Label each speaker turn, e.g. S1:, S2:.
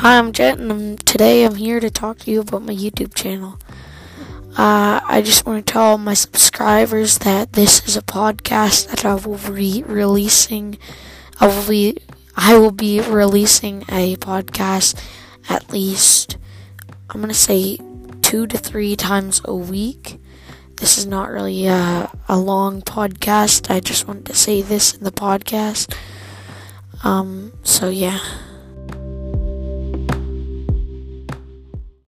S1: Hi, I'm Jet, and today I'm here to talk to you about my YouTube channel. Uh, I just want to tell my subscribers that this is a podcast that I will be releasing. I will be, I will be releasing a podcast at least. I'm gonna say two to three times a week. This is not really a, a long podcast. I just want to say this in the podcast. Um, so yeah.